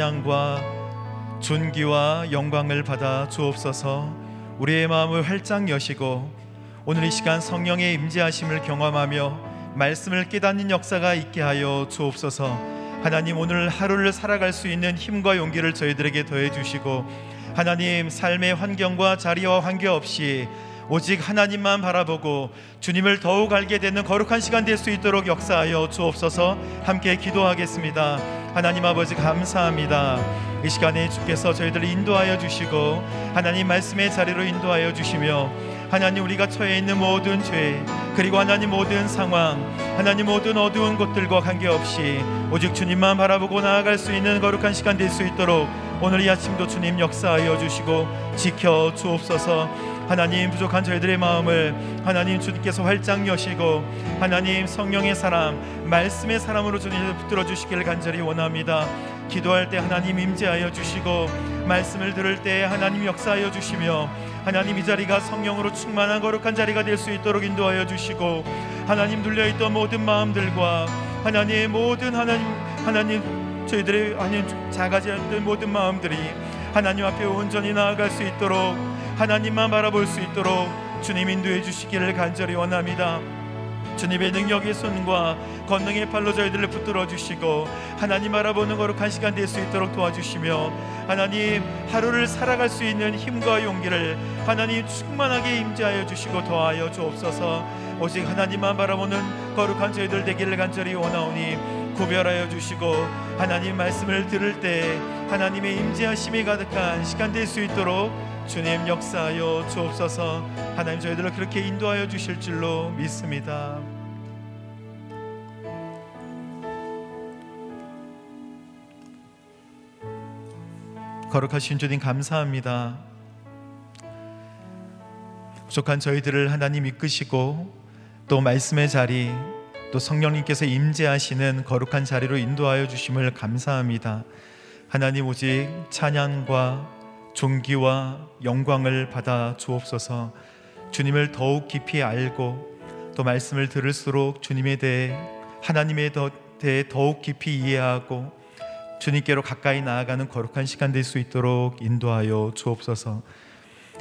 찬양과 존귀와 영광을 받아 주옵소서. 우리의 마음을 활짝 여시고 오늘 이 시간 성령의 임재하심을 경험하며 말씀을 깨닫는 역사가 있게 하여 주옵소서. 하나님 오늘 하루를 살아갈 수 있는 힘과 용기를 저희들에게 더해 주시고 하나님 삶의 환경과 자리와 관계없이 오직 하나님만 바라보고 주님을 더욱 알게 되는 거룩한 시간 될 수 있도록 역사하여 주옵소서. 함께 기도하겠습니다. 하나님 아버지 감사합니다. 이 시간에 주께서 저희들을 인도하여 주시고 하나님 말씀의 자리로 인도하여 주시며 하나님 우리가 처해 있는 모든 죄 그리고 하나님 모든 상황 하나님 모든 어두운 것들과 관계없이 오직 주님만 바라보고 나아갈 수 있는 거룩한 시간 될 수 있도록 오늘 이 아침도 주님 역사하여 주시고 지켜 주옵소서 하나님 부족한 저희들의 마음을 하나님 주님께서 활짝 여시고 하나님 성령의 사람 말씀의 사람으로 주님을 붙들어 주시기를 간절히 원합니다. 기도할 때 하나님 임재하여 주시고 말씀을 들을 때 하나님 역사하여 주시며 하나님 이 자리가 성령으로 충만한 거룩한 자리가 될 수 있도록 인도하여 주시고 하나님 눌려있던 모든 마음들과 하나님 모든 하나님 하나님 저희들의 하나님 작아졌던 모든 마음들이 하나님 앞에 온전히 나아갈 수 있도록 하나님만 바라볼 수 있도록 주님 인도해 주시기를 간절히 원합니다. 주님의 능력의 손과 권능의 팔로 저희들을 붙들어 주시고 하나님 알아보는 거룩한 시간 될 수 있도록 도와주시며 하나님 하루를 살아갈 수 있는 힘과 용기를 하나님 충만하게 임재하여 주시고 더하여 주옵소서 오직 하나님만 바라보는 거룩한 저희들 되기를 간절히 원하오니 구별하여 주시고 하나님 말씀을 들을 때 하나님의 임재하심이 가득한 시간 될 수 있도록 주님 역사하여 주옵소서 하나님 저희들을 그렇게 인도하여 주실 줄로 믿습니다. 거룩하신 주님 감사합니다. 부족한 저희들을 하나님 이끄시고 또 말씀의 자리 또 성령님께서 임재하시는 거룩한 자리로 인도하여 주심을 감사합니다. 하나님 오직 찬양과 존귀와 영광을 받아 주옵소서. 주님을 더욱 깊이 알고 또 말씀을 들을수록 주님에 대해 하나님에 대해 더욱 깊이 이해하고 주님께로 가까이 나아가는 거룩한 시간 될 수 있도록 인도하여 주옵소서.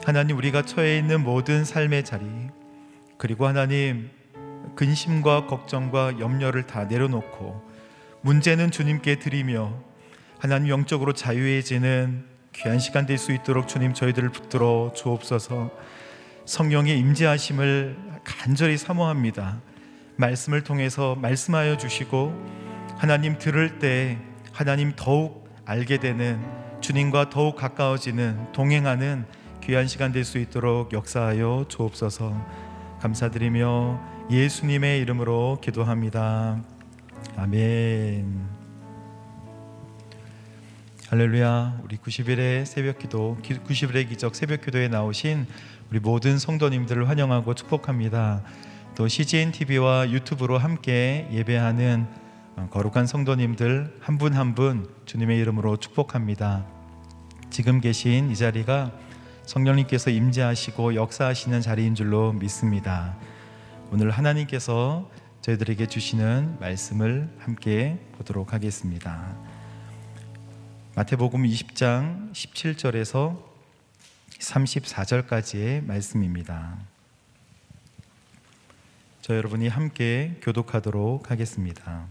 하나님 우리가 처해 있는 모든 삶의 자리 그리고 하나님 근심과 걱정과 염려를 다 내려놓고 문제는 주님께 드리며 하나님 영적으로 자유해지는 귀한 시간 될 수 있도록 주님 저희들을 붙들어 주옵소서. 성령의 임재하심을 간절히 사모합니다. 말씀을 통해서 말씀하여 주시고 하나님 들을 때 하나님 더욱 알게 되는 주님과 더욱 가까워지는 동행하는 귀한 시간 될 수 있도록 역사하여 주옵소서. 감사드리며 예수님의 이름으로 기도합니다. 아멘. 할렐루야. 우리 90일의 새벽 기도, 90일의 기적 새벽 기도에 나오신 우리 모든 성도님들을 환영하고 축복합니다. 또 CGN TV와 유튜브로 함께 예배하는 거룩한 성도님들 한 분 한 분 주님의 이름으로 축복합니다. 지금 계신 이 자리가 성령님께서 임재하시고 역사하시는 자리인 줄로 믿습니다. 오늘 하나님께서 저희들에게 주시는 말씀을 함께 보도록 하겠습니다. 마태복음 20장 17절에서 34절까지의 말씀입니다. 저 여러분이 함께 교독하도록 하겠습니다.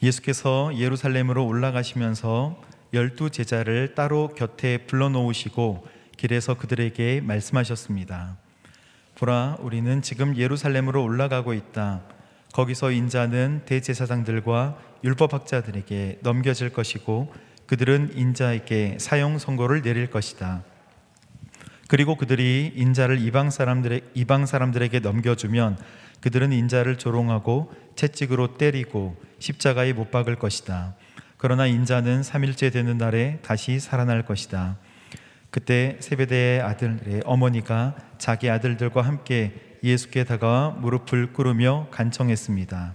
예수께서 예루살렘으로 올라가시면서 열두 제자를 따로 곁에 불러놓으시고 길에서 그들에게 말씀하셨습니다. 보라, 우리는 지금 예루살렘으로 올라가고 있다. 거기서 인자는 대제사장들과 율법학자들에게 넘겨질 것이고 그들은 인자에게 사형 선고를 내릴 것이다. 그리고 그들이 인자를 이방 사람들의 이방 사람들에게 넘겨주면 그들은 인자를 조롱하고 채찍으로 때리고 십자가에 못 박을 것이다. 그러나 인자는 3일째 되는 날에 다시 살아날 것이다. 그때 세베대의 아들의 어머니가 자기 아들들과 함께 예수께 다가와 무릎을 꿇으며 간청했습니다.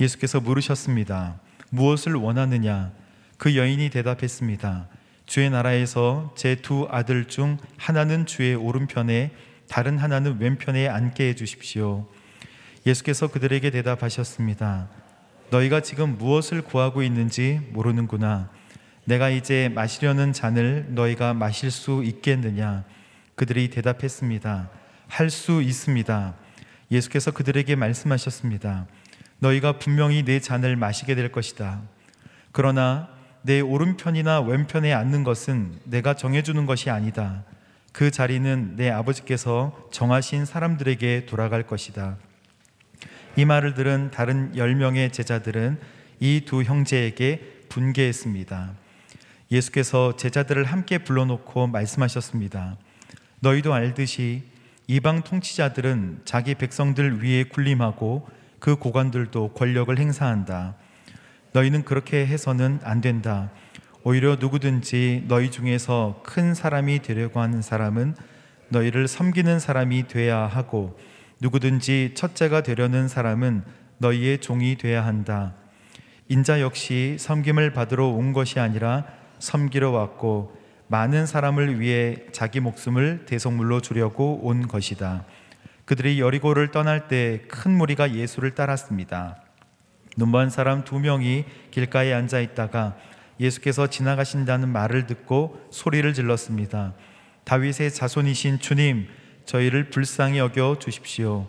예수께서 물으셨습니다. 무엇을 원하느냐? 그 여인이 대답했습니다. 주의 나라에서 제 두 아들 중 하나는 주의 오른편에 다른 하나는 왼편에 앉게 해 주십시오. 예수께서 그들에게 대답하셨습니다. 너희가 지금 무엇을 구하고 있는지 모르는구나. 내가 이제 마시려는 잔을 너희가 마실 수 있겠느냐? 그들이 대답했습니다. 할 수 있습니다. 예수께서 그들에게 말씀하셨습니다. 너희가 분명히 내 잔을 마시게 될 것이다. 그러나 내 오른편이나 왼편에 앉는 것은 내가 정해주는 것이 아니다. 그 자리는 내 아버지께서 정하신 사람들에게 돌아갈 것이다. 이 말을 들은 다른 열 명의 제자들은 이 두 형제에게 분개했습니다. 예수께서 제자들을 함께 불러놓고 말씀하셨습니다. 너희도 알듯이 이방 통치자들은 자기 백성들 위에 군림하고 그 고관들도 권력을 행사한다. 너희는 그렇게 해서는 안 된다. 오히려 누구든지 너희 중에서 큰 사람이 되려고 하는 사람은 너희를 섬기는 사람이 돼야 하고 누구든지 첫째가 되려는 사람은 너희의 종이 되어야 한다. 인자 역시 섬김을 받으러 온 것이 아니라 섬기러 왔고 많은 사람을 위해 자기 목숨을 대속물로 주려고 온 것이다. 그들이 여리고를 떠날 때 큰 무리가 예수를 따랐습니다. 눈먼 사람 두 명이 길가에 앉아 있다가 예수께서 지나가신다는 말을 듣고 소리를 질렀습니다. 다윗의 자손이신 주님, 저희를 불쌍히 여겨 주십시오.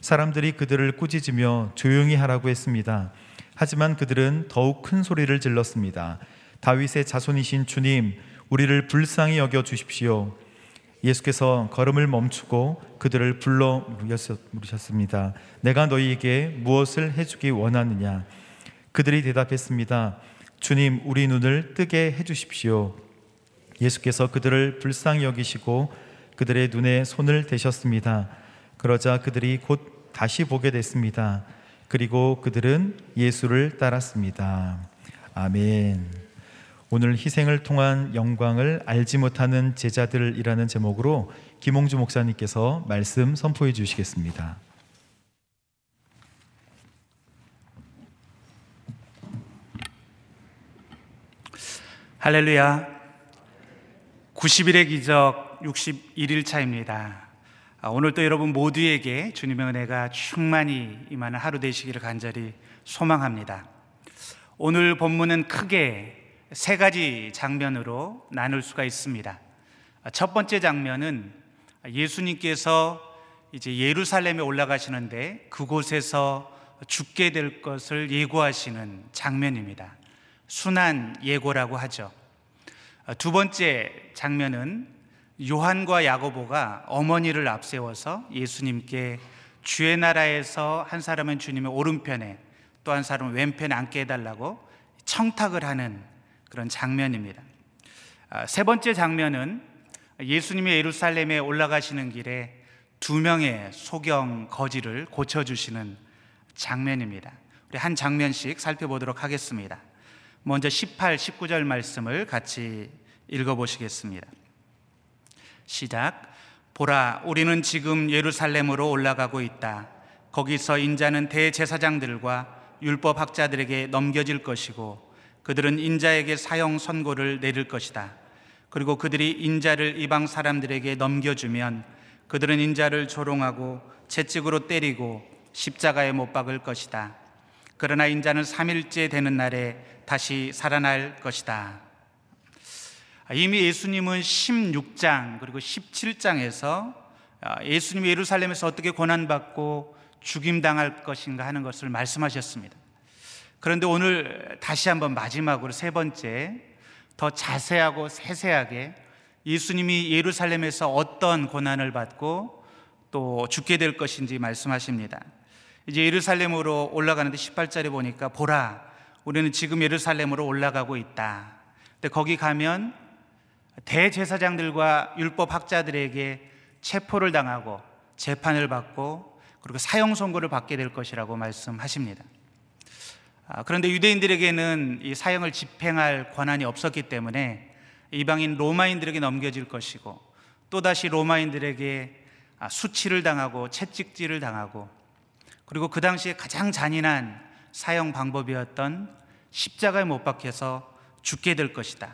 사람들이 그들을 꾸짖으며 조용히 하라고 했습니다. 하지만 그들은 더욱 큰 소리를 질렀습니다. 다윗의 자손이신 주님, 우리를 불쌍히 여겨 주십시오. 예수께서 걸음을 멈추고 그들을 불러 물으셨습니다. 내가 너희에게 무엇을 해주기 원하느냐? 그들이 대답했습니다. 주님, 우리 눈을 뜨게 해주십시오. 예수께서 그들을 불쌍히 여기시고 그들의 눈에 손을 대셨습니다. 그러자 그들이 곧 다시 보게 됐습니다. 그리고 그들은 예수를 따랐습니다. 아멘. 오늘 희생을 통한 영광을 알지 못하는 제자들이라는 제목으로 김홍주 목사님께서 말씀 선포해 주시겠습니다. 할렐루야. 90일의 기적 61일 차입니다. 아, 오늘도 여러분 모두에게 주님의 은혜가 충만히 임하는 하루 되시기를 간절히 소망합니다. 오늘 본문은 크게 세 가지 장면으로 나눌 수가 있습니다. 아, 첫 번째 장면은 예수님께서 이제 예루살렘에 올라가시는데 그곳에서 죽게 될 것을 예고하시는 장면입니다. 순한 예고라고 하죠. 아, 두 번째 장면은 요한과 야고보가 어머니를 앞세워서 예수님께 주의 나라에서 한 사람은 주님의 오른편에 또 한 사람은 왼편에 앉게 해달라고 청탁을 하는 그런 장면입니다. 아, 세 번째 장면은 예수님이 예루살렘에 올라가시는 길에 두 명의 소경 거지를 고쳐주시는 장면입니다. 우리 한 장면씩 살펴보도록 하겠습니다. 먼저 18, 19절 말씀을 같이 읽어보시겠습니다. 시작. 보라, 우리는 지금 예루살렘으로 올라가고 있다. 거기서 인자는 대제사장들과 율법학자들에게 넘겨질 것이고 그들은 인자에게 사형 선고를 내릴 것이다. 그리고 그들이 인자를 이방 사람들에게 넘겨주면 그들은 인자를 조롱하고 채찍으로 때리고 십자가에 못 박을 것이다. 그러나 인자는 3일째 되는 날에 다시 살아날 것이다. 이미 예수님은 16장 그리고 17장에서 예수님이 예루살렘에서 어떻게 고난받고 죽임당할 것인가 하는 것을 말씀하셨습니다. 그런데 오늘 다시 한번 마지막으로 세 번째 더 자세하고 세세하게 예수님이 예루살렘에서 어떤 고난을 받고 또 죽게 될 것인지 말씀하십니다. 이제 예루살렘으로 올라가는데 18절에 보니까 보라 우리는 지금 예루살렘으로 올라가고 있다. 근데 거기 가면 대제사장들과 율법 학자들에게 체포를 당하고 재판을 받고 그리고 사형 선고를 받게 될 것이라고 말씀하십니다. 아, 그런데 유대인들에게는 이 사형을 집행할 권한이 없었기 때문에 이방인 로마인들에게 넘겨질 것이고 또다시 로마인들에게 아, 수치를 당하고 채찍질을 당하고 그리고 그 당시에 가장 잔인한 사형 방법이었던 십자가에 못 박혀서 죽게 될 것이다.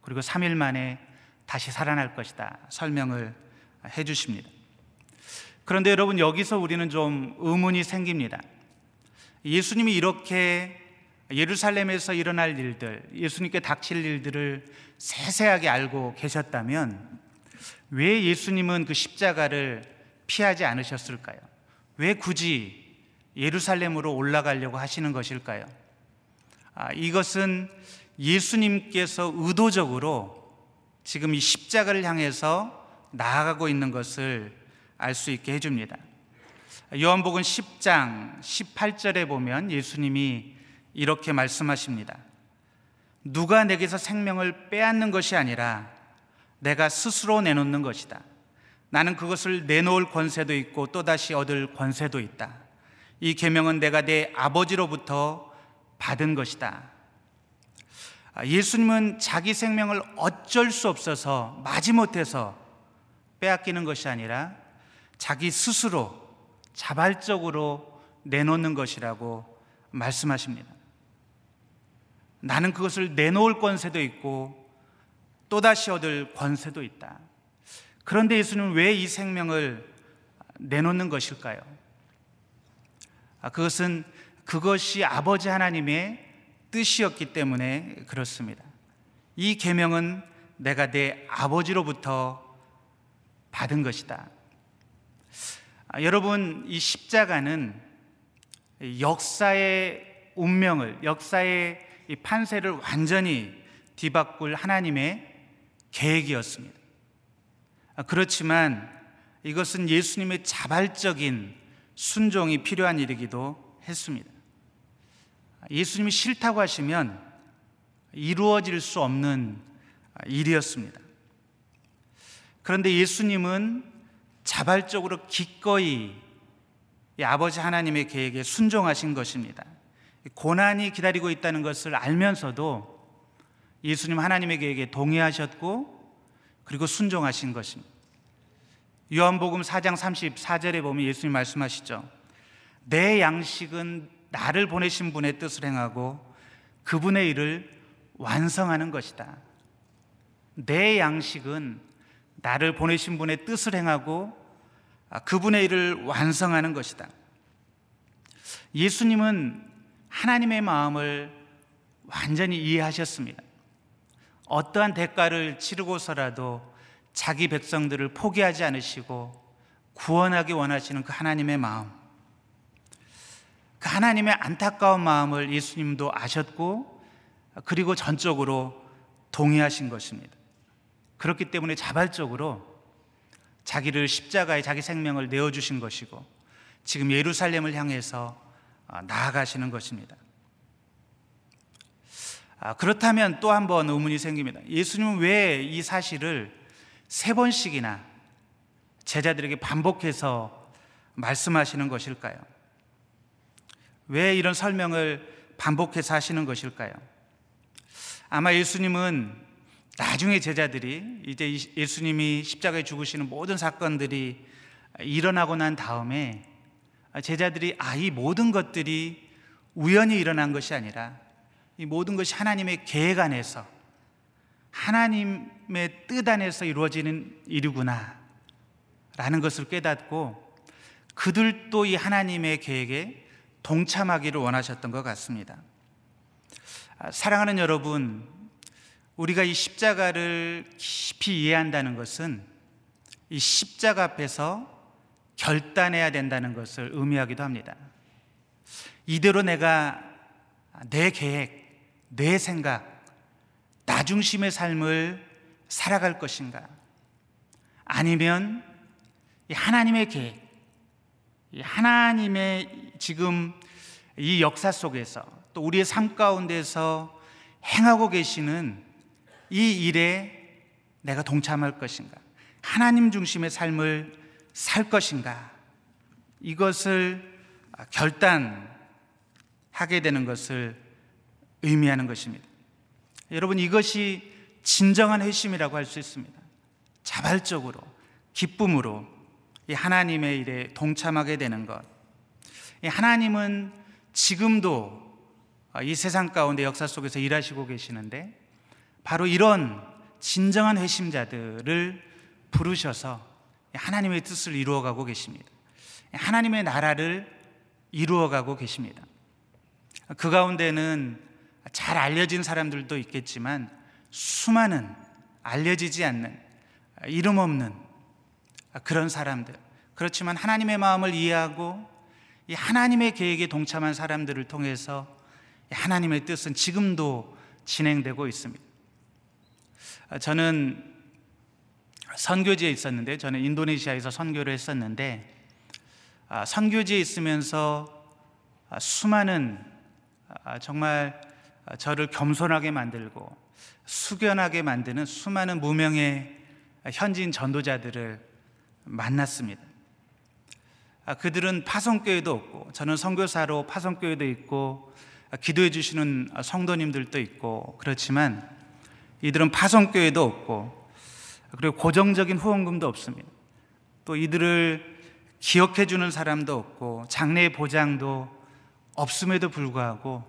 그리고 3일 만에 다시 살아날 것이다. 설명을 해 주십니다. 그런데 여러분 여기서 우리는 좀 의문이 생깁니다. 예수님이 이렇게 예루살렘에서 일어날 일들, 예수님께 닥칠 일들을 세세하게 알고 계셨다면 왜 예수님은 그 십자가를 피하지 않으셨을까요? 왜 굳이 예루살렘으로 올라가려고 하시는 것일까요? 아, 이것은 예수님께서 의도적으로 지금 이 십자가를 향해서 나아가고 있는 것을 알 수 있게 해줍니다. 요한복음 10장 18절에 보면 예수님이 이렇게 말씀하십니다. 누가 내게서 생명을 빼앗는 것이 아니라 내가 스스로 내놓는 것이다. 나는 그것을 내놓을 권세도 있고 또다시 얻을 권세도 있다. 이 계명은 내가 내 아버지로부터 받은 것이다. 아, 예수님은 자기 생명을 어쩔 수 없어서 마지못해서 빼앗기는 것이 아니라 자기 스스로 자발적으로 내놓는 것이라고 말씀하십니다. 나는 그것을 내놓을 권세도 있고 또다시 얻을 권세도 있다. 그런데 예수님은 왜이 생명을 내놓는 것일까요? 아, 그것은 그것이 아버지 하나님의 뜻이었기 때문에 그렇습니다. 이 계명은 내가 내 아버지로부터 받은 것이다. 아, 여러분, 이 십자가는 역사의 운명을, 역사의 이 판세를 완전히 뒤바꿀 하나님의 계획이었습니다. 아, 그렇지만 이것은 예수님의 자발적인 순종이 필요한 일이기도 했습니다. 예수님이 싫다고 하시면 이루어질 수 없는 일이었습니다. 그런데 예수님은 자발적으로 기꺼이 아버지 하나님의 계획에 순종하신 것입니다. 고난이 기다리고 있다는 것을 알면서도 예수님 하나님의 계획에 동의하셨고 그리고 순종하신 것입니다. 요한복음 4장 34절에 보면 예수님 말씀하시죠. 내 양식은 나를 보내신 분의 뜻을 행하고 그분의 일을 완성하는 것이다. 내 양식은 나를 보내신 분의 뜻을 행하고 그분의 일을 완성하는 것이다. 예수님은 하나님의 마음을 완전히 이해하셨습니다. 어떠한 대가를 치르고서라도 자기 백성들을 포기하지 않으시고 구원하기 원하시는 그 하나님의 마음. 그 하나님의 안타까운 마음을 예수님도 아셨고 그리고 전적으로 동의하신 것입니다. 그렇기 때문에 자발적으로 자기를 십자가에 자기 생명을 내어 주신 것이고 지금 예루살렘을 향해서 아, 나아가시는 것입니다. 아, 그렇다면 또 한 번 의문이 생깁니다. 예수님은 왜 이 사실을 세 번씩이나 제자들에게 반복해서 말씀하시는 것일까요? 왜 이런 설명을 반복해서 하시는 것일까요? 아마 예수님은 나중에 제자들이 이제 예수님이 십자가에 죽으시는 모든 사건들이 일어나고 난 다음에 제자들이 아, 이 모든 것들이 우연히 일어난 것이 아니라 이 모든 것이 하나님의 계획 안에서 하나님의 뜻 안에서 이루어지는 일이구나 라는 것을 깨닫고 그들도 이 하나님의 계획에 동참하기를 원하셨던 것 같습니다. 아, 사랑하는 여러분, 우리가 이 십자가를 깊이 이해한다는 것은 이 십자가 앞에서 결단해야 된다는 것을 의미하기도 합니다. 이대로 내가 내 계획, 내 생각, 나 중심의 삶을 살아갈 것인가? 아니면 하나님의 계획, 하나님의 지금 이 역사 속에서 또 우리의 삶 가운데서 행하고 계시는 이 일에 내가 동참할 것인가? 하나님 중심의 삶을 살 것인가? 이것을 결단하게 되는 것을 의미하는 것입니다. 여러분 이것이 진정한 회심이라고 할 수 있습니다. 자발적으로 기쁨으로 이 하나님의 일에 동참하게 되는 것. 하나님은 지금도 이 세상 가운데 역사 속에서 일하시고 계시는데 바로 이런 진정한 회심자들을 부르셔서 하나님의 뜻을 이루어가고 계십니다. 하나님의 나라를 이루어가고 계십니다. 그 가운데는 잘 알려진 사람들도 있겠지만 수많은 알려지지 않는 이름 없는 그런 사람들. 그렇지만 하나님의 마음을 이해하고 이 하나님의 계획에 동참한 사람들을 통해서 하나님의 뜻은 지금도 진행되고 있습니다. 저는 선교지에 있었는데 저는 인도네시아에서 선교를 했었는데 아, 선교지에 있으면서 수많은 아, 정말 저를 겸손하게 만들고 숙연하게 만드는 수많은 무명의 현지인 전도자들을 만났습니다. 아, 그들은 파송교회도 없고 저는 선교사로 파송교회도 있고 기도해 주시는 성도님들도 있고 그렇지만 이들은 파송교회도 없고 그리고 고정적인 후원금도 없습니다. 또 이들을 기억해 주는 사람도 없고 장례 보장도 없음에도 불구하고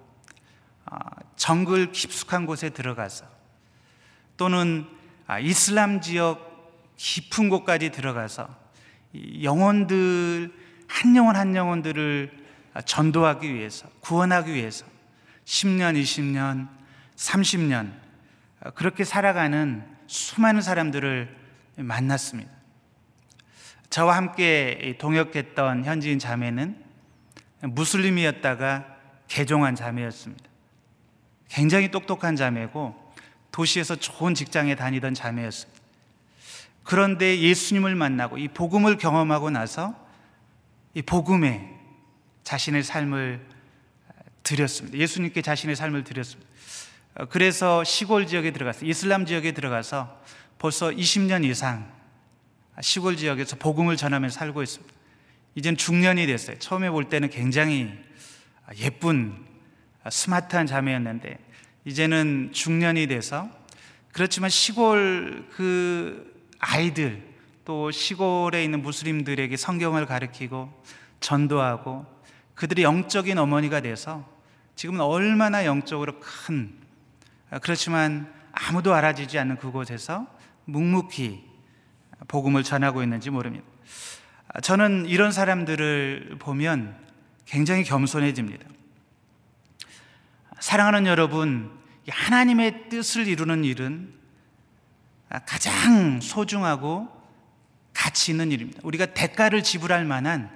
아, 정글 깊숙한 곳에 들어가서 또는 아, 이슬람 지역 깊은 곳까지 들어가서 영혼들 한 영혼 한 영혼들을 전도하기 위해서 구원하기 위해서 10년, 20년, 30년 그렇게 살아가는 수많은 사람들을 만났습니다. 저와 함께 동역했던 현지인 자매는 무슬림이었다가 개종한 자매였습니다. 굉장히 똑똑한 자매고 도시에서 좋은 직장에 다니던 자매였습니다. 그런데 예수님을 만나고 이 복음을 경험하고 나서 이 복음에 자신의 삶을 드렸습니다. 예수님께 자신의 삶을 드렸습니다. 그래서 시골 지역에 들어가서 이슬람 지역에 들어가서 벌써 20년 이상 시골 지역에서 복음을 전하면서 살고 있습니다. 이젠 중년이 됐어요. 처음에 볼 때는 굉장히 예쁜 스마트한 자매였는데 이제는 중년이 돼서 그렇지만 시골 그 아이들 또 시골에 있는 무슬림들에게 성경을 가르치고 전도하고 그들이 영적인 어머니가 돼서 지금은 얼마나 영적으로 큰 그렇지만 아무도 알아주지 않는 그곳에서 묵묵히 복음을 전하고 있는지 모릅니다. 저는 이런 사람들을 보면 굉장히 겸손해집니다. 사랑하는 여러분, 하나님의 뜻을 이루는 일은 가장 소중하고 가치 있는 일입니다. 우리가 대가를 지불할 만한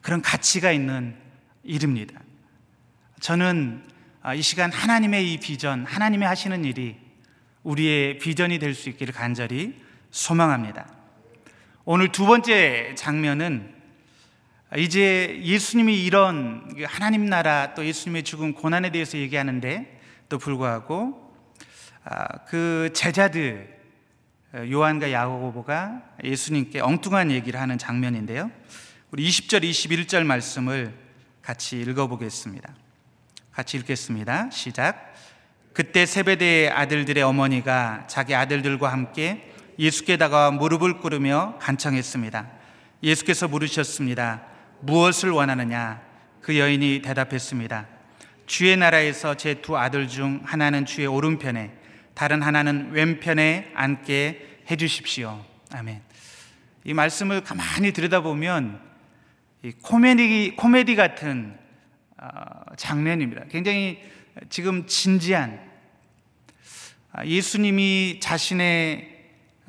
그런 가치가 있는 일입니다. 저는 이 시간 하나님의 이 비전, 하나님의 하시는 일이 우리의 비전이 될 수 있기를 간절히 소망합니다. 오늘 두 번째 장면은 이제 예수님이 이런 하나님 나라 또 예수님의 죽음 고난에 대해서 얘기하는데 또 불구하고 아, 그 제자들이 요한과 야고보가 예수님께 엉뚱한 얘기를 하는 장면인데요. 우리 20절, 21절 말씀을 같이 읽어보겠습니다. 같이 읽겠습니다. 시작. 그때 세베대의 아들들의 어머니가 자기 아들들과 함께 예수께 다가 무릎을 꿇으며 간청했습니다. 예수께서 물으셨습니다. 무엇을 원하느냐? 그 여인이 대답했습니다. 주의 나라에서 제 두 아들 중 하나는 주의 오른편에 다른 하나는 왼편에 앉게 해 주십시오. 아멘. 이 말씀을 가만히 들여다보면 코미디, 코미디 같은 어, 장면입니다. 굉장히 지금 진지한 아, 예수님이 자신의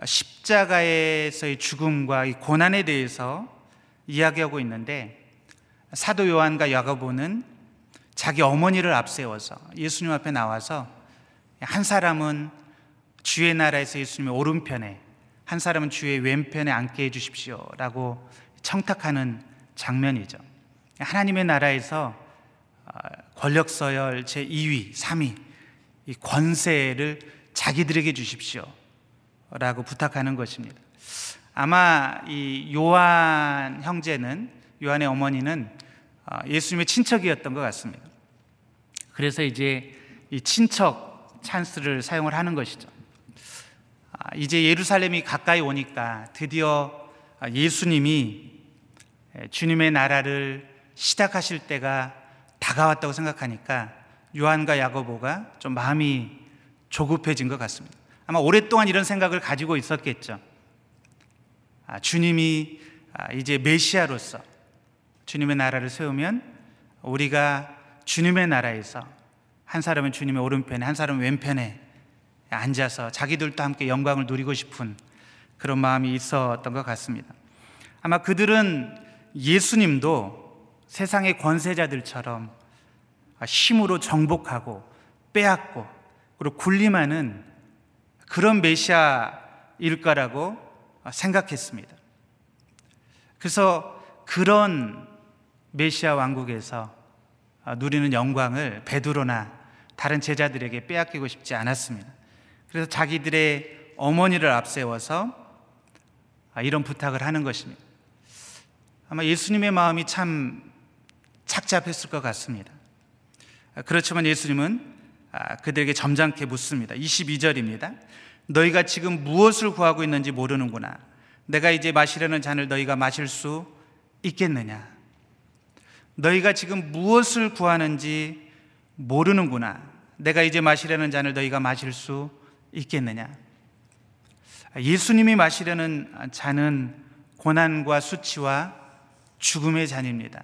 십자가에서의 죽음과 이 고난에 대해서 이야기하고 있는데 사도 요한과 야고보는 자기 어머니를 앞세워서 예수님 앞에 나와서 한 사람은 주의 나라에서 예수님의 오른편에 한 사람은 주의 왼편에 앉게 해 주십시오라고 청탁하는 장면이죠. 하나님의 나라에서 아, 권력 서열 제 2위, 3위 이 권세를 자기들에게 주십시오 라고 부탁하는 것입니다. 아마 이 요한 형제는 요한의 어머니는 아, 예수님의 친척이었던 것 같습니다. 그래서 이제 이 친척 찬스를 사용을 하는 것이죠. 아, 이제 예루살렘이 가까이 오니까 드디어 예수님이 주님의 나라를 시작하실 때가 다가왔다고 생각하니까 요한과 야고보가 좀 마음이 조급해진 것 같습니다. 아마 오랫동안 이런 생각을 가지고 있었겠죠. 아, 주님이 아, 이제 메시아로서 주님의 나라를 세우면 우리가 주님의 나라에서 한 사람은 주님의 오른편에 한 사람은 왼편에 앉아서 자기들도 함께 영광을 누리고 싶은 그런 마음이 있었던 것 같습니다. 아마 그들은 예수님도 세상의 권세자들처럼 힘으로 정복하고 빼앗고 그리고 군림하는 그런 메시아일 까라고 생각했습니다. 그래서 그런 메시아 왕국에서 누리는 영광을 베드로나 다른 제자들에게 빼앗기고 싶지 않았습니다. 그래서 자기들의 어머니를 앞세워서 이런 부탁을 하는 것입니다. 아마 예수님의 마음이 참 착잡했을 것 같습니다. 그렇지만 예수님은 아, 그들에게 점잖게 묻습니다. 22절입니다. 너희가 지금 무엇을 구하고 있는지 모르는구나. 내가 이제 마시려는 잔을 너희가 마실 수 있겠느냐? 너희가 지금 무엇을 구하는지 모르는구나. 내가 이제 마시려는 잔을 너희가 마실 수 있겠느냐? 예수님이 마시려는 잔은 고난과 수치와 죽음의 잔입니다.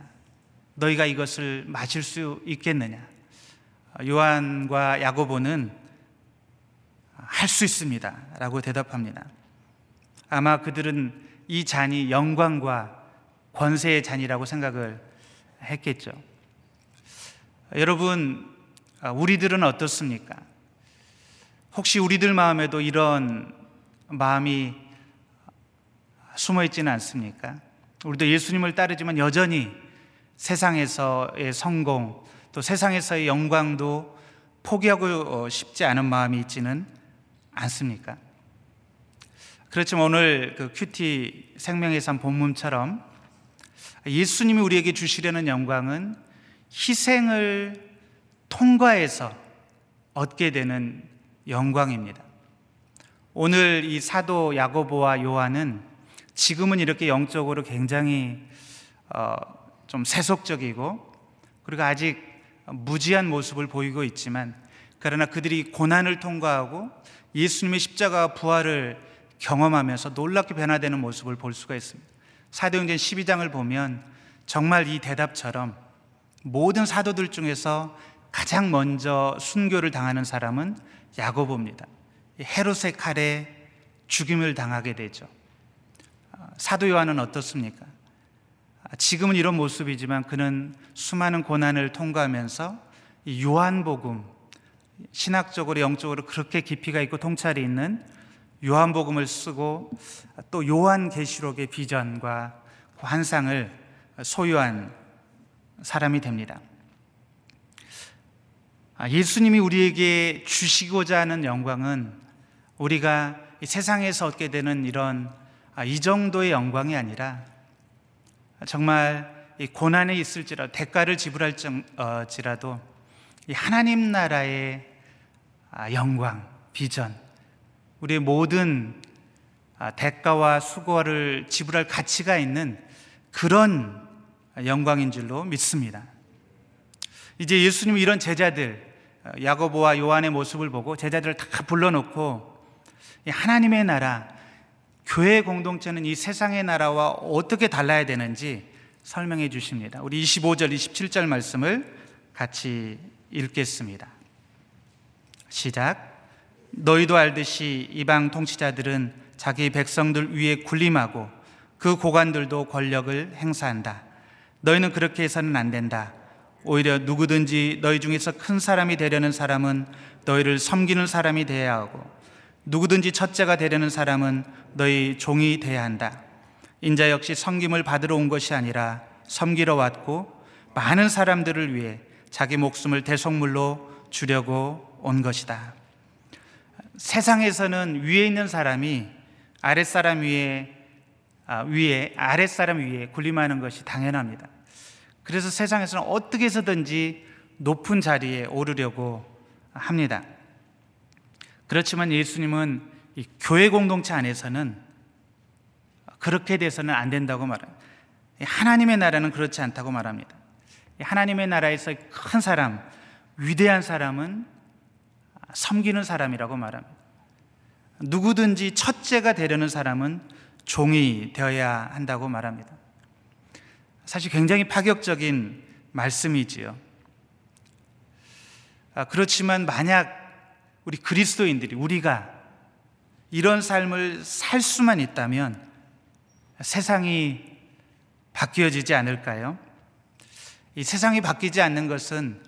너희가 이것을 마실 수 있겠느냐? 요한과 야고보는 할 수 있습니다. 라고 대답합니다. 아마 그들은 이 잔이 영광과 권세의 잔이라고 생각을 했겠죠. 여러분, 우리들은 어떻습니까? 혹시 우리들 마음에도 이런 마음이 숨어 있지는 않습니까? 우리도 예수님을 따르지만 여전히 세상에서의 성공, 또 세상에서의 영광도 포기하고 어, 싶지 않은 마음이 있지는 않습니까? 그렇지만 오늘 그 큐티 생명의 삶 본문처럼 예수님이 우리에게 주시려는 영광은 희생을 통과해서 얻게 되는 영광입니다. 오늘 이 사도 야고보와 요한은 지금은 이렇게 영적으로 굉장히 어, 좀 세속적이고 그리고 아직 무지한 모습을 보이고 있지만 그러나 그들이 고난을 통과하고 예수님의 십자가 부활을 경험하면서 놀랍게 변화되는 모습을 볼 수가 있습니다. 사도행전 12장을 보면 정말 이 대답처럼 모든 사도들 중에서 가장 먼저 순교를 당하는 사람은 야고보입니다. 헤롯의 칼에 죽임을 당하게 되죠. 사도 요한은 어떻습니까? 지금은 이런 모습이지만 그는 수많은 고난을 통과하면서 요한복음, 신학적으로 영적으로 그렇게 깊이가 있고 통찰이 있는 요한복음을 쓰고 또 요한계시록의 비전과 환상을 소유한 사람이 됩니다. 아, 예수님이 우리에게 주시고자 하는 영광은 우리가 이 세상에서 얻게 되는 이런 아, 이 정도의 영광이 아니라 정말 이 고난에 있을지라도 대가를 지불할지라도 이 하나님 나라의 아, 영광, 비전, 우리의 모든 아, 대가와 수고를 지불할 가치가 있는 그런 영광인 줄로 믿습니다. 이제 예수님이 이런 제자들 어, 야고보와 요한의 모습을 보고 제자들을 다 불러놓고 하나님의 나라 교회 공동체는 이 세상의 나라와 어떻게 달라야 되는지 설명해 주십니다. 우리 25절, 27절 말씀을 같이 읽겠습니다. 시작. 너희도 알듯이 이방 통치자들은 자기 백성들 위에 군림하고 그 고관들도 권력을 행사한다. 너희는 그렇게 해서는 안 된다. 오히려 누구든지 너희 중에서 큰 사람이 되려는 사람은 너희를 섬기는 사람이 되어야 하고 누구든지 첫째가 되려는 사람은 너희 종이 되어야 한다. 인자 역시 섬김을 받으러 온 것이 아니라 섬기러 왔고 많은 사람들을 위해 자기 목숨을 대속물로 주려고 온 것이다. 세상에서는 위에 있는 사람이 아랫사람 위에 아, 위에 아랫사람 위에 군림하는 것이 당연합니다. 그래서 세상에서는 어떻게 해서든지 높은 자리에 오르려고 합니다. 그렇지만 예수님은 교회 공동체 안에서는 그렇게 돼서는 안 된다고 말합니다. 하나님의 나라는 그렇지 않다고 말합니다. 하나님의 나라에서 큰 사람, 위대한 사람은 섬기는 사람이라고 말합니다. 누구든지 첫째가 되려는 사람은 종이 되어야 한다고 말합니다. 사실 굉장히 파격적인 말씀이지요. 아, 그렇지만 만약 우리 그리스도인들이 우리가 이런 삶을 살 수만 있다면 세상이 바뀌어지지 않을까요? 이 세상이 바뀌지 않는 것은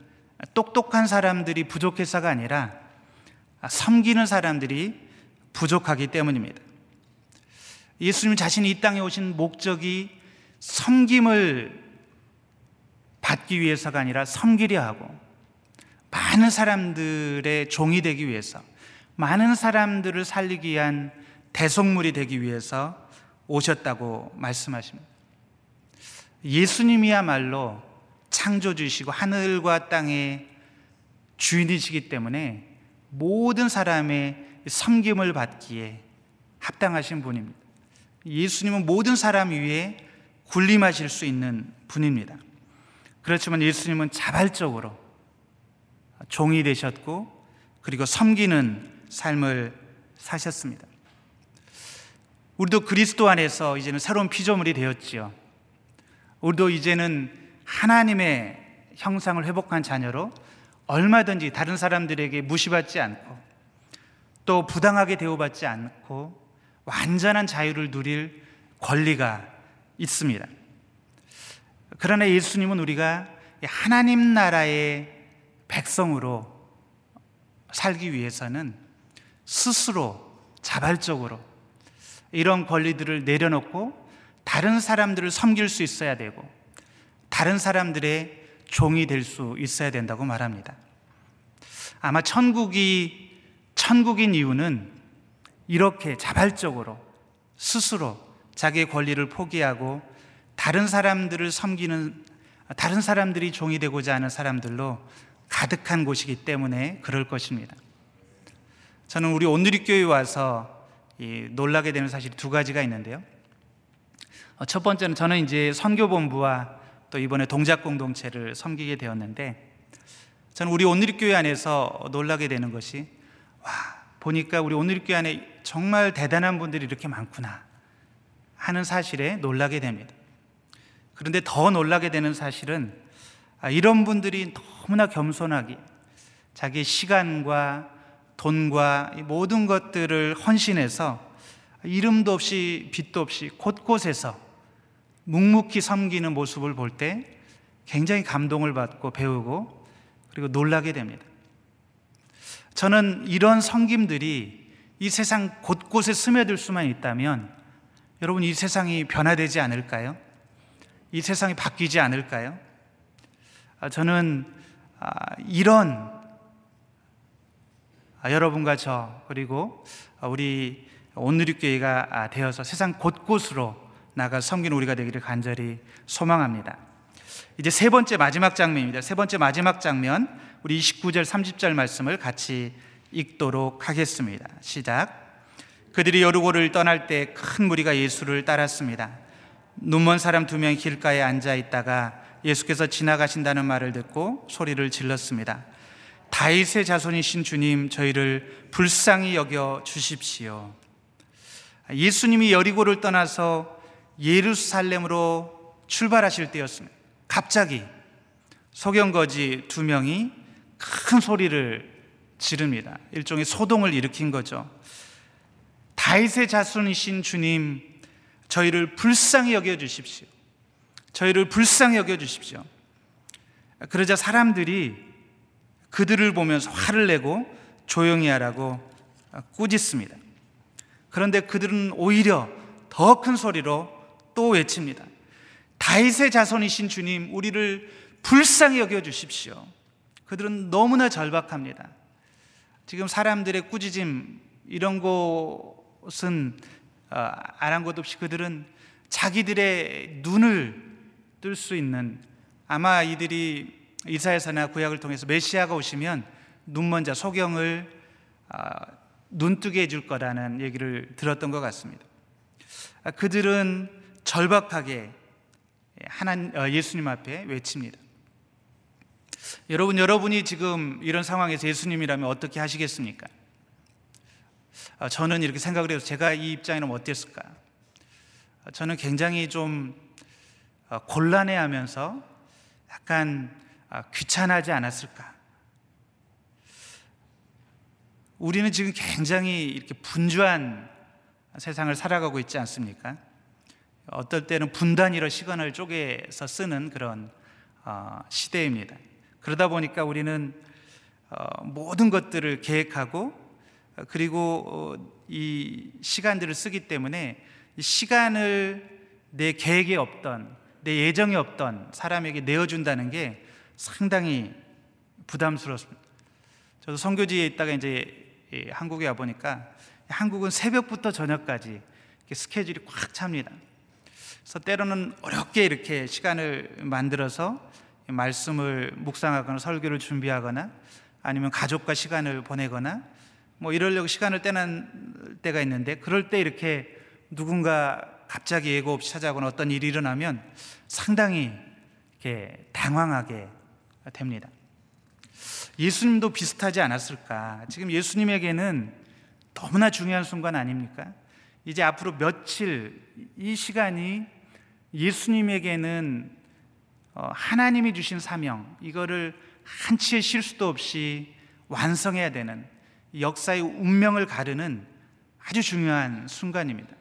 똑똑한 사람들이 부족해서가 아니라 섬기는 사람들이 부족하기 때문입니다. 예수님 자신이 이 땅에 오신 목적이 섬김을 받기 위해서가 아니라 섬기려 하고 많은 사람들의 종이 되기 위해서 많은 사람들을 살리기 위한 대속물이 되기 위해서 오셨다고 말씀하십니다. 예수님이야말로 창조주이시고 하늘과 땅의 주인이시기 때문에 모든 사람의 섬김을 받기에 합당하신 분입니다. 예수님은 모든 사람 위에 군림하실 수 있는 분입니다. 그렇지만 예수님은 자발적으로 종이 되셨고 그리고 섬기는 삶을 사셨습니다. 우리도 그리스도 안에서 이제는 새로운 피조물이 되었지요. 우리도 이제는 하나님의 형상을 회복한 자녀로 얼마든지 다른 사람들에게 무시받지 않고 또 부당하게 대우받지 않고 완전한 자유를 누릴 권리가 있습니다. 그러나 예수님은 우리가 하나님 나라의 백성으로 살기 위해서는 스스로 자발적으로 이런 권리들을 내려놓고 다른 사람들을 섬길 수 있어야 되고 다른 사람들의 종이 될 수 있어야 된다고 말합니다. 아마 천국이 천국인 이유는 이렇게 자발적으로 스스로 자기의 권리를 포기하고 다른 사람들을 섬기는 다른 사람들이 종이 되고자 하는 사람들로 가득한 곳이기 때문에 그럴 것입니다. 저는 우리 온누리교회 와서 놀라게 되는 사실이 두 가지가 있는데요. 어, 첫 번째는 저는 이제 선교본부와 또 이번에 동작 공동체를 섬기게 되었는데 저는 우리 온누리교회 안에서 놀라게 되는 것이 와 보니까 우리 온누리교회 안에 정말 대단한 분들이 이렇게 많구나 하는 사실에 놀라게 됩니다. 그런데 더 놀라게 되는 사실은 아, 이런 분들이 너무나 겸손하게 자기 시간과 돈과 모든 것들을 헌신해서 이름도 없이 빛도 없이 곳곳에서 묵묵히 섬기는 모습을 볼 때 굉장히 감동을 받고 배우고 그리고 놀라게 됩니다. 저는 이런 섬김들이 이 세상 곳곳에 스며들 수만 있다면 여러분 이 세상이 변화되지 않을까요? 이 세상이 바뀌지 않을까요? 아, 저는 아, 이런 아, 여러분과 저 그리고 우리 온누리교회가 아, 되어서 세상 곳곳으로 나가 섬기는 우리가 되기를 간절히 소망합니다. 이제 세 번째 마지막 장면입니다. 세 번째 마지막 장면 우리 29절 30절 말씀을 같이 읽도록 하겠습니다. 시작. 그들이 여루고를 떠날 때 큰 무리가 예수를 따랐습니다. 눈먼 사람 두 명이 길가에 앉아 있다가 예수께서 지나가신다는 말을 듣고 소리를 질렀습니다. 다윗의 자손이신 주님, 저희를 불쌍히 여겨 주십시오. 예수님이 여리고를 떠나서 예루살렘으로 출발하실 때였습니다. 갑자기 소경거지 두 명이 큰 소리를 지릅니다. 일종의 소동을 일으킨 거죠. 다윗의 자손이신 주님, 저희를 불쌍히 여겨 주십시오. 저희를 불쌍히 여겨 주십시오. 그러자 사람들이 그들을 보면서 화를 내고 조용히 하라고 꾸짖습니다. 그런데 그들은 오히려 더 큰 소리로 또 외칩니다. 다윗의 자손이신 주님, 우리를 불쌍히 여겨 주십시오. 그들은 너무나 절박합니다. 지금 사람들의 꾸짖음 이런 것은 어, 아랑곳 없이 그들은 자기들의 눈을 뜰 수 있는 아마 이들이 이사야서나 구약을 통해서 메시아가 오시면 눈먼 자 소경을 어, 눈뜨게 해줄 거라는 얘기를 들었던 것 같습니다. 아, 그들은 절박하게 하나 어, 예수님 앞에 외칩니다. 여러분 여러분이 지금 이런 상황에서 예수님이라면 어떻게 하시겠습니까? 아, 저는 이렇게 생각을 해서 제가 이 입장이라면 어땠을까? 아, 저는 굉장히 좀 아, 곤란해하면서 약간 귀찮하지 않았을까? 우리는 지금 굉장히 이렇게 분주한 세상을 살아가고 있지 않습니까? 어떨 때는 분단위로 시간을 쪼개서 쓰는 그런 어, 시대입니다. 그러다 보니까 우리는 어, 모든 것들을 계획하고 그리고 어, 이 시간들을 쓰기 때문에 시간을 내 계획에 없던 내 예정에 없던 사람에게 내어준다는 게 상당히 부담스럽습니다. 저도 선교지에 있다가 이제 한국에 와 보니까 한국은 새벽부터 저녁까지 스케줄이 꽉 찹니다. 그래서 때로는 어렵게 이렇게 시간을 만들어서 말씀을 묵상하거나 설교를 준비하거나 아니면 가족과 시간을 보내거나 뭐 이러려고 시간을 떼는 때가 있는데 그럴 때 이렇게 누군가 갑자기 예고 없이 찾아오거나 어떤 일이 일어나면 상당히 이렇게 당황하게 됩니다. 예수님도 비슷하지 않았을까? 지금 예수님에게는 너무나 중요한 순간 아닙니까? 이제 앞으로 며칠 이 시간이 예수님에게는 어, 하나님이 주신 사명 이거를 한치의 실수도 없이 완성해야 되는 역사의 운명을 가르는 아주 중요한 순간입니다.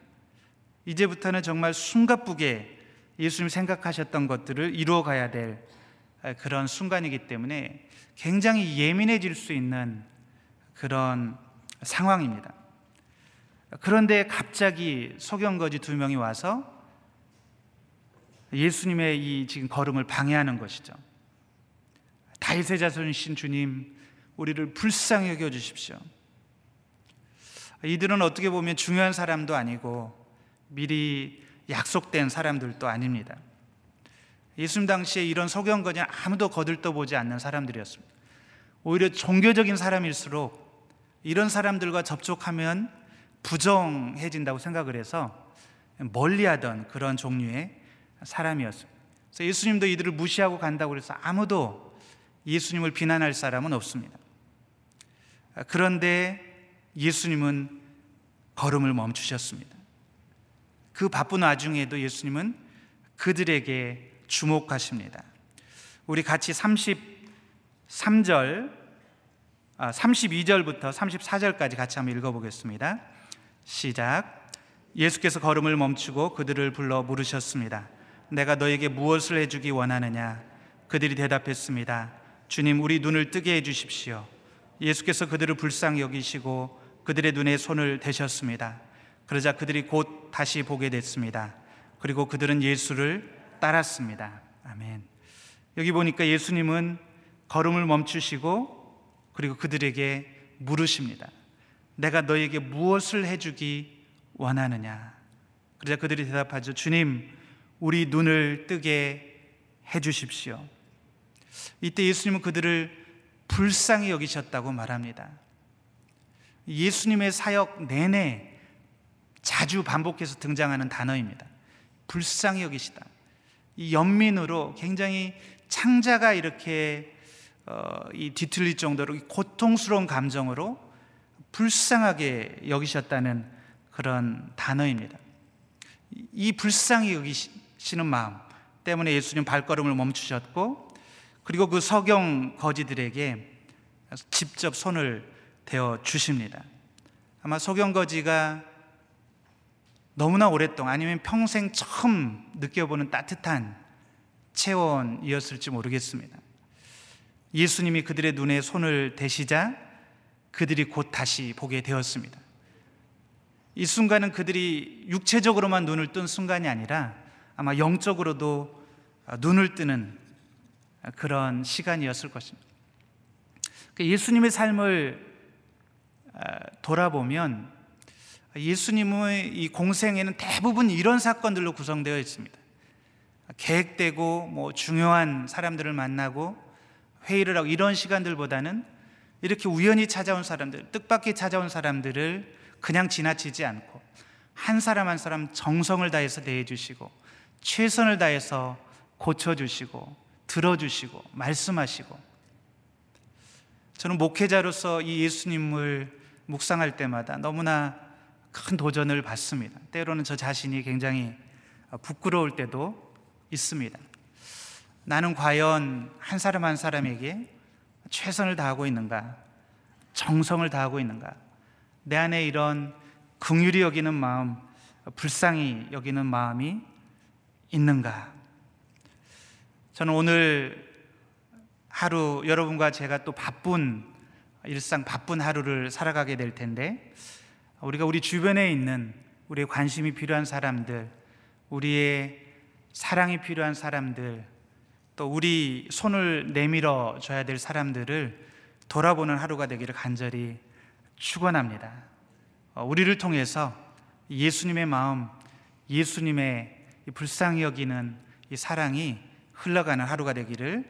이제부터는 정말 숨가쁘게 예수님 생각하셨던 것들을 이루어 가야 될 그런 순간이기 때문에 굉장히 예민해질 수 있는 그런 상황입니다. 그런데 갑자기 소경거지 두 명이 와서 예수님의 이 지금 걸음을 방해하는 것이죠. 다윗의 자손이신 주님, 우리를 불쌍히 여겨 주십시오. 이들은 어떻게 보면 중요한 사람도 아니고 미리 약속된 사람들도 아닙니다. 예수님 당시에 이런 소경거지 아무도 거들떠 보지 않는 사람들이었습니다. 오히려 종교적인 사람일수록 이런 사람들과 접촉하면 부정해진다고 생각을 해서 멀리하던 그런 종류의 사람이었습니다. 그래서 예수님도 이들을 무시하고 간다고 해서 아무도 예수님을 비난할 사람은 없습니다. 그런데 예수님은 걸음을 멈추셨습니다. 그 바쁜 와중에도 예수님은 그들에게 주목하십니다. 우리 같이 33절, 아, 32절부터 34절까지 같이 한번 읽어보겠습니다. 시작. 예수께서 걸음을 멈추고 그들을 불러 물으셨습니다. 내가 너에게 무엇을 해주기 원하느냐? 그들이 대답했습니다. 주님, 우리 눈을 뜨게 해주십시오. 예수께서 그들을 불쌍히 여기시고 그들의 눈에 손을 대셨습니다. 그러자 그들이 곧 다시 보게 됐습니다. 그리고 그들은 예수를 따랐습니다. 아멘. 여기 보니까 예수님은 걸음을 멈추시고 그리고 그들에게 물으십니다. 내가 너에게 무엇을 해주기 원하느냐? 그러자 그들이 대답하죠. 주님, 우리 눈을 뜨게 해 주십시오. 이때 예수님은 그들을 불쌍히 여기셨다고 말합니다. 예수님의 사역 내내 자주 반복해서 등장하는 단어입니다. 불쌍히 여기시다. 이 연민으로 굉장히 창자가 이렇게 어, 이 뒤틀릴 정도로 고통스러운 감정으로 불쌍하게 여기셨다는 그런 단어입니다. 이 불쌍히 여기시는 마음 때문에 예수님 발걸음을 멈추셨고 그리고 그 서경 거지들에게 직접 손을 대어 주십니다. 아마 서경 거지가 너무나 오랫동안 아니면 평생 처음 느껴보는 따뜻한 체온이었을지 모르겠습니다. 예수님이 그들의 눈에 손을 대시자 그들이 곧 다시 보게 되었습니다. 이 순간은 그들이 육체적으로만 눈을 뜬 순간이 아니라 아마 영적으로도 눈을 뜨는 그런 시간이었을 것입니다. 그 예수님의 삶을 돌아보면 예수님의 이 공생에는 대부분 이런 사건들로 구성되어 있습니다. 계획되고 뭐 중요한 사람들을 만나고 회의를 하고 이런 시간들보다는 이렇게 우연히 찾아온 사람들, 뜻밖의 찾아온 사람들을 그냥 지나치지 않고 한 사람 한 사람 정성을 다해서 대해 주시고 최선을 다해서 고쳐 주시고 들어 주시고 말씀하시고 저는 목회자로서 이 예수님을 묵상할 때마다 너무나 큰 도전을 받습니다. 때로는 저 자신이 굉장히 부끄러울 때도 있습니다. 나는 과연 한 사람 한 사람에게 최선을 다하고 있는가? 정성을 다하고 있는가? 내 안에 이런 긍휼히 여기는 마음, 불쌍히 여기는 마음이 있는가? 저는 오늘 하루 여러분과 제가 또 바쁜 일상 바쁜 하루를 살아가게 될 텐데 우리가 우리 주변에 있는 우리의 관심이 필요한 사람들, 우리의 사랑이 필요한 사람들, 또 우리 손을 내밀어 줘야 될 사람들을 돌아보는 하루가 되기를 간절히 축원합니다. 어, 우리를 통해서 예수님의 마음, 예수님의 불쌍히 여기는 이 사랑이 흘러가는 하루가 되기를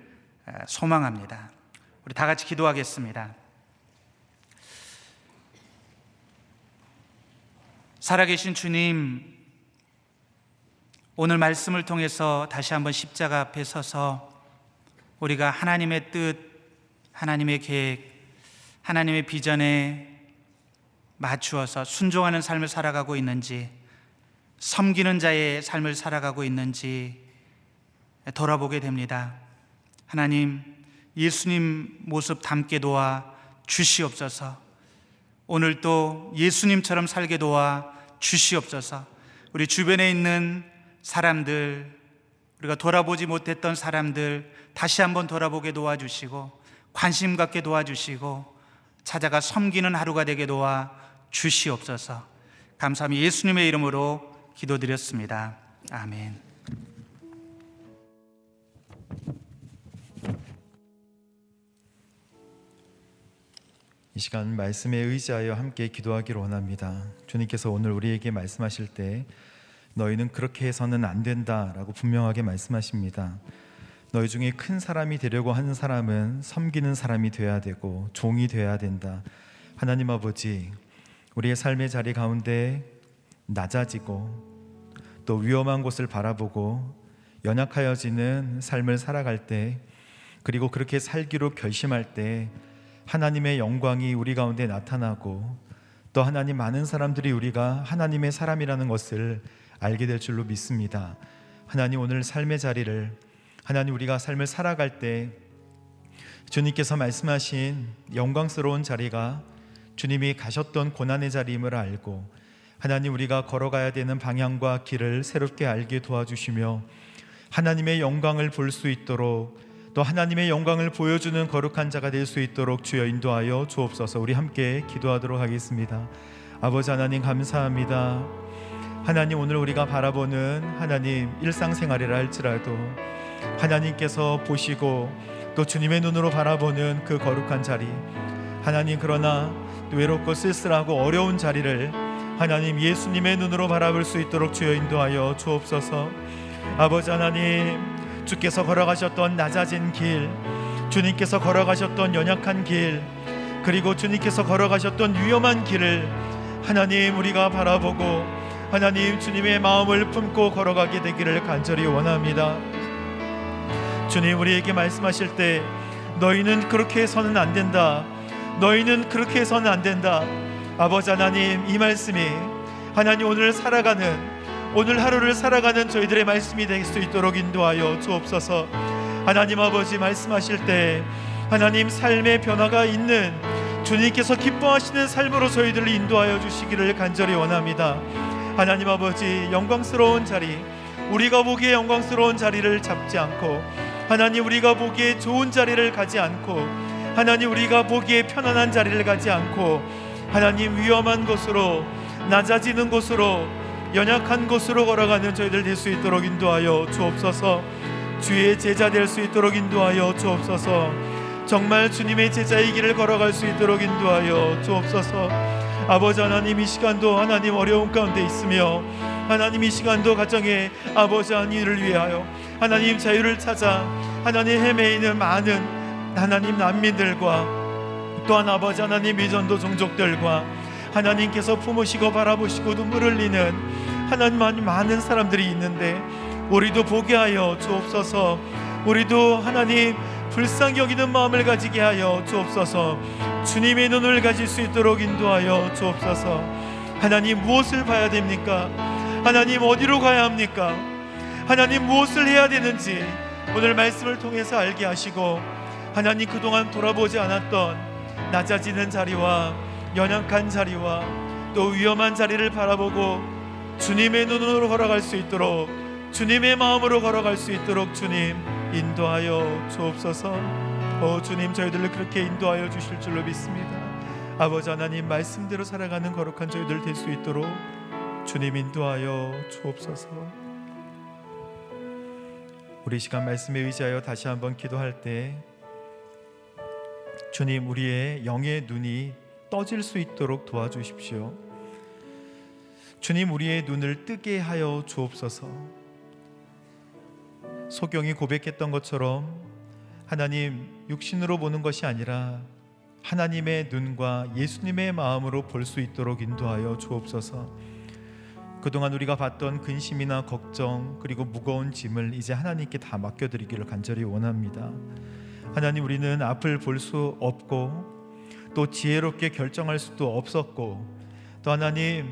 소망합니다. 우리 다 같이 기도하겠습니다. 살아계신 주님, 오늘 말씀을 통해서 다시 한번 십자가 앞에 서서 우리가 하나님의 뜻, 하나님의 계획, 하나님의 비전에 맞추어서 순종하는 삶을 살아가고 있는지, 섬기는 자의 삶을 살아가고 있는지 돌아보게 됩니다. 하나님, 예수님 모습 담게 도와 주시옵소서. 오늘 또 예수님처럼 살게 도와 주시옵소서. 우리 주변에 있는 사람들, 우리가 돌아보지 못했던 사람들 다시 한번 돌아보게 도와주시고 관심 갖게 도와주시고 찾아가 섬기는 하루가 되게 도와 주시옵소서. 감사합니 예수님의 이름으로 기도드렸습니다. 아멘. 이 시간 말씀에 의지하여 함께 기도하기를 원합니다. 주님께서 오늘 우리에게 말씀하실 때 너희는 그렇게 해서는 안 된다라고 분명하게 말씀하십니다. 너희 중에 큰 사람이 되려고 하는 사람은 섬기는 사람이 되어야 되고 종이 되어야 된다. 하나님 아버지, 우리의 삶의 자리 가운데 낮아지고 또 위험한 곳을 바라보고 연약하여지는 삶을 살아갈 때 그리고 그렇게 살기로 결심할 때 하나님의 영광이 우리 가운데 나타나고 또 하나님 많은 사람들이 우리가 하나님의 사람이라는 것을 알게 될 줄로 믿습니다. 하나님 오늘 삶의 자리를 하나님 우리가 삶을 살아갈 때 주님께서 말씀하신 영광스러운 자리가 주님이 가셨던 고난의 자리임을 알고 하나님 우리가 걸어가야 되는 방향과 길을 새롭게 알게 도와주시며 하나님의 영광을 볼 수 있도록 또 하나님의 영광을 보여주는 거룩한 자가 될 수 있도록 주여 인도하여 주옵소서. 우리 함께 기도하도록 하겠습니다. 아버지 하나님 감사합니다. 하나님 오늘 우리가 바라보는 하나님 일상생활이라 할지라도 하나님께서 보시고 또 주님의 눈으로 바라보는 그 거룩한 자리 하나님 그러나 외롭고 쓸쓸하고 어려운 자리를 하나님 예수님의 눈으로 바라볼 수 있도록 주여 인도하여 주옵소서. 아버지 하나님 주께서 걸어가셨던 낮아진 길, 주님께서 걸어가셨던 연약한 길, 그리고 주님께서 걸어가셨던 위험한 길을 하나님 우리가 바라보고 하나님 주님의 마음을 품고 걸어가게 되기를 간절히 원합니다. 주님 우리에게 말씀하실 때 너희는 그렇게 해서는 안 된다. 너희는 그렇게 해서는 안 된다. 아버지 하나님 이 말씀이 하나님 오늘 살아가는 오늘 하루를 살아가는 저희들의 말씀이 될 수 있도록 인도하여 주옵소서. 하나님 아버지 말씀하실 때 하나님 삶의 변화가 있는 주님께서 기뻐하시는 삶으로 저희들을 인도하여 주시기를 간절히 원합니다. 하나님 아버지 영광스러운 자리 우리가 보기에 영광스러운 자리를 잡지 않고 하나님 우리가 보기에 좋은 자리를 가지 않고 하나님 우리가 보기에 편안한 자리를 가지 않고 하나님 위험한 곳으로 낮아지는 곳으로 연약한 곳으로 걸어가는 저희들 될 수 있도록 인도하여 주옵소서. 주의 제자 될 수 있도록 인도하여 주옵소서. 정말 주님의 제자의 길을 걸어갈 수 있도록 인도하여 주옵소서. 아버지 하나님 이 시간도 하나님 어려운 가운데 있으며 하나님 이 시간도 가정의 아버지 하나님을 위하여 하나님 자유를 찾아 하나님 헤매이는 많은 하나님 난민들과 또한 아버지 하나님 미전도 종족들과 하나님께서 품으시고 바라보시고 눈물 흘리는 하나님 많은 사람들이 있는데 우리도 보게 하여 주옵소서 우리도 하나님 불쌍히 여기는 마음을 가지게 하여 주옵소서 주님의 눈을 가질 수 있도록 인도하여 주옵소서 하나님 무엇을 봐야 됩니까? 하나님 어디로 가야 합니까? 하나님 무엇을 해야 되는지 오늘 말씀을 통해서 알게 하시고 하나님 그동안 돌아보지 않았던 낮아지는 자리와 연약한 자리와 또 위험한 자리를 바라보고 주님의 눈으로 걸어갈 수 있도록 주님의 마음으로 걸어갈 수 있도록 주님 인도하여 주옵소서. 오 주님 저희들을 그렇게 인도하여 주실 줄로 믿습니다. 아버지 하나님 말씀대로 살아가는 거룩한 저희들 될 수 있도록 주님 인도하여 주옵소서. 우리 시간 말씀에 의지하여 다시 한번 기도할 때 주님 우리의 영의 눈이 떠질 수 있도록 도와주십시오. 주님 우리의 눈을 뜨게 하여 주옵소서. 소경이 고백했던 것처럼 하나님 육신으로 보는 것이 아니라 하나님의 눈과 예수님의 마음으로 볼 수 있도록 인도하여 주옵소서. 그동안 우리가 봤던 근심이나 걱정 그리고 무거운 짐을 이제 하나님께 다 맡겨드리기를 간절히 원합니다. 하나님 우리는 앞을 볼 수 없고 또 지혜롭게 결정할 수도 없었고 또 하나님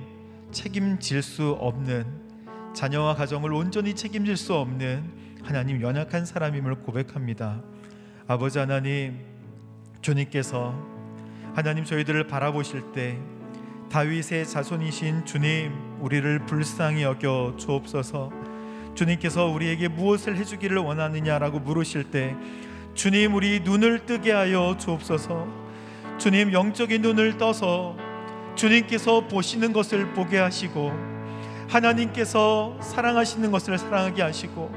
책임질 수 없는 자녀와 가정을 온전히 책임질 수 없는 하나님 연약한 사람임을 고백합니다. 아버지 하나님 주님께서 하나님 저희들을 바라보실 때 다윗의 자손이신 주님 우리를 불쌍히 여겨 주옵소서 주님께서 우리에게 무엇을 해주기를 원하느냐라고 물으실 때 주님 우리 눈을 뜨게 하여 주옵소서 주님 영적인 눈을 떠서 주님께서 보시는 것을 보게 하시고 하나님께서 사랑하시는 것을 사랑하게 하시고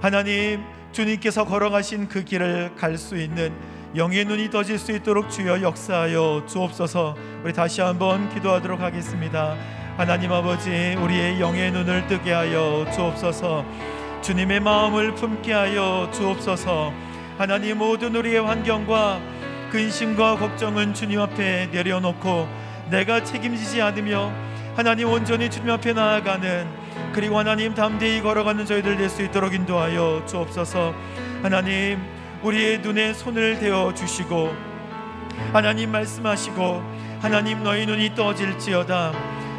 하나님 주님께서 걸어가신 그 길을 갈 수 있는 영의 눈이 떠질 수 있도록 주여 역사하여 주옵소서. 우리 다시 한번 기도하도록 하겠습니다. 하나님 아버지, 우리의 영의 눈을 뜨게 하여 주옵소서. 주님의 마음을 품게 하여 주옵소서. 하나님 모든 우리의 환경과 근심과 걱정은 주님 앞에 내려놓고 내가 책임지지 않으며 하나님 온전히 주님 앞에 나아가는 그리고 하나님 담대히 걸어가는 저희들 될 수 있도록 인도하여 주옵소서. 하나님 우리의 눈에 손을 대어 주시고 하나님 말씀하시고 하나님 너희 눈이 떠질지어다.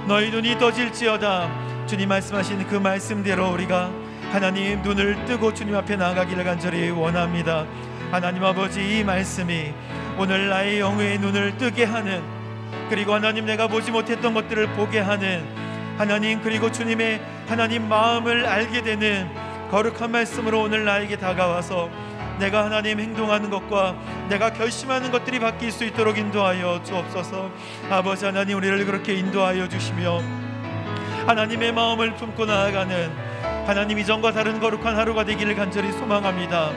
너희 눈이 떠질지어다. 주님 말씀하신 그 말씀대로 우리가 하나님 눈을 뜨고 주님 앞에 나아가기를 간절히 원합니다. 하나님 아버지 이 말씀이 오늘 나의 영의 눈을 뜨게 하는 그리고 하나님 내가 보지 못했던 것들을 보게 하는 하나님 그리고 주님의 하나님 마음을 알게 되는 거룩한 말씀으로 오늘 나에게 다가와서 내가 하나님 행동하는 것과 내가 결심하는 것들이 바뀔 수 있도록 인도하여 주옵소서. 아버지 하나님 우리를 그렇게 인도하여 주시며 하나님의 마음을 품고 나아가는 하나님 이전과 다른 거룩한 하루가 되기를 간절히 소망합니다.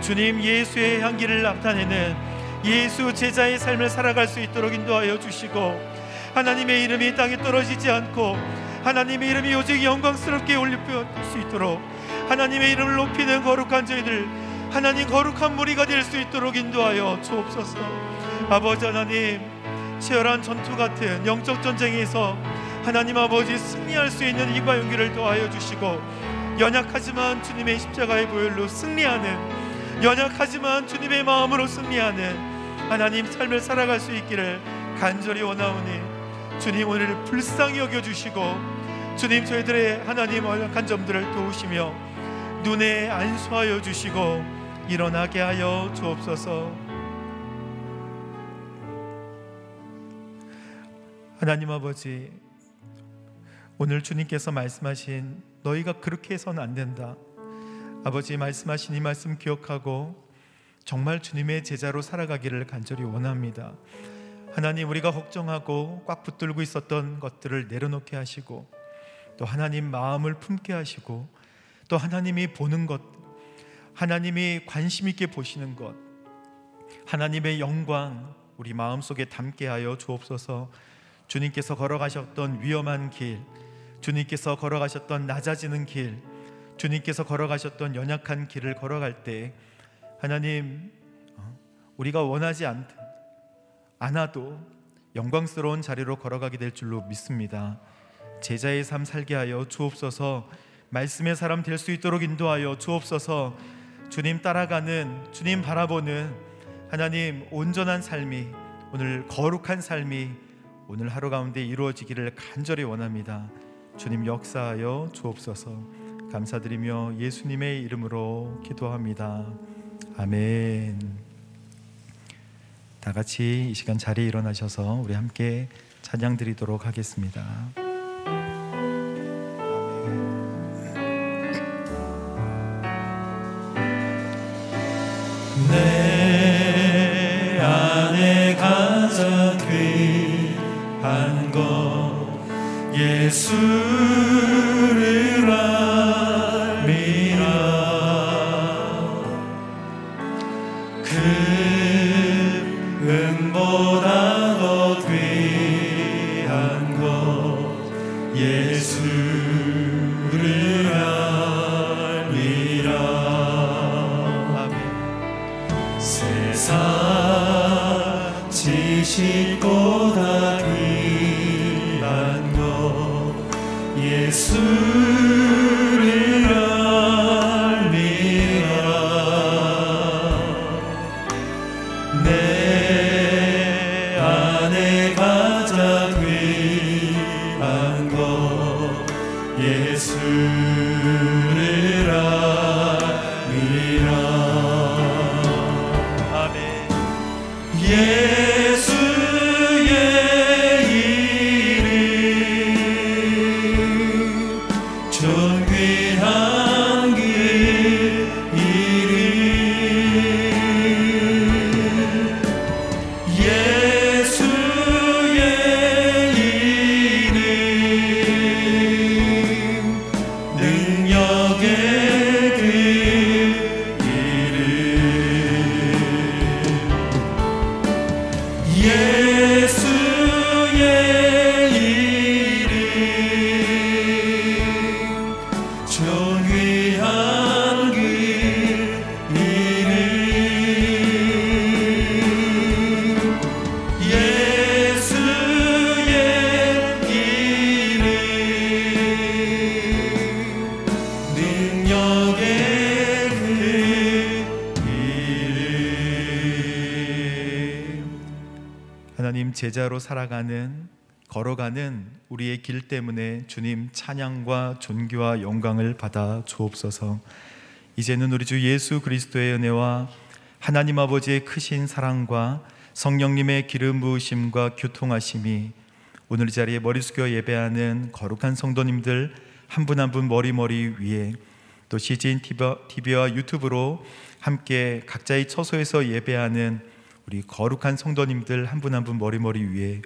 주님 예수의 향기를 나타내는 예수 제자의 삶을 살아갈 수 있도록 인도하여 주시고 하나님의 이름이 땅에 떨어지지 않고 하나님의 이름이 오직 영광스럽게 올릴 수 있도록 하나님의 이름을 높이는 거룩한 저희들 하나님 거룩한 무리가 될 수 있도록 인도하여 주옵소서. 아버지 하나님 치열한 전투 같은 영적 전쟁에서 하나님 아버지 승리할 수 있는 힘과 용기를 더하여 주시고 연약하지만 주님의 십자가의 보혈로 승리하는 연약하지만 주님의 마음으로 승리하는 하나님 삶을 살아갈 수 있기를 간절히 원하오니 주님 오늘 불쌍히 여겨 주시고 주님 저희들의 하나님 연약한 점들을 도우시며 눈에 안수하여 주시고 일어나게 하여 주옵소서 하나님 아버지 오늘 주님께서 말씀하신 너희가 그렇게 해서는 안 된다. 아버지 말씀하신 이 말씀 기억하고 정말 주님의 제자로 살아가기를 간절히 원합니다. 하나님 우리가 걱정하고 꽉 붙들고 있었던 것들을 내려놓게 하시고 또 하나님 마음을 품게 하시고 또 하나님이 보는 것 하나님이 관심 있게 보시는 것 하나님의 영광 우리 마음속에 담게 하여 주옵소서 주님께서 걸어가셨던 위험한 길 주님께서 걸어가셨던 낮아지는 길, 주님께서 걸어가셨던 연약한 길을 걸어갈 때 하나님 어, 우리가 원하지 않, 않아도 영광스러운 자리로 걸어가게 될 줄로 믿습니다. 제자의 삶 살게 하여 주옵소서. 말씀의 사람 될 수 있도록 인도하여 주옵소서. 주님 따라가는 주님 바라보는 하나님 온전한 삶이 오늘 거룩한 삶이 오늘 하루 가운데 이루어지기를 간절히 원합니다. 주님 역사하여 주옵소서 감사드리며 예수님의 이름으로 기도합니다. 아멘. 다 같이 이 시간 자리에 일어나셔서 우리 함께 찬양 드리도록 하겠습니다. 예수 지식보다 귀한 것 예수 살아가는 걸어가는 우리의 길 때문에 주님 찬양과 존귀와 영광을 받아 주옵소서. 이제는 우리 주 예수 그리스도의 은혜와 하나님 아버지의 크신 사랑과 성령님의 기름 부으심과 교통하심이 오늘 이 자리에 머리 숙여 예배하는 거룩한 성도님들 한분 한 분 머리머리 위에 또 CGN TV와 유튜브로 함께 각자의 처소에서 예배하는 우리 거룩한 성도님들 한 분 한 분 머리머리 위에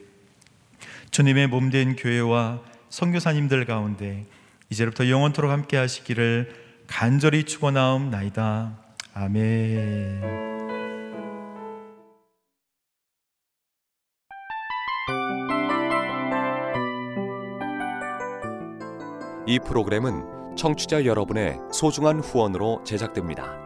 주님의 몸 된 교회와 선교사님들 가운데 이제부터 영원토록 함께 하시기를 간절히 추원하옵나이다 아멘. 이 프로그램은 청취자 여러분의 소중한 후원으로 제작됩니다.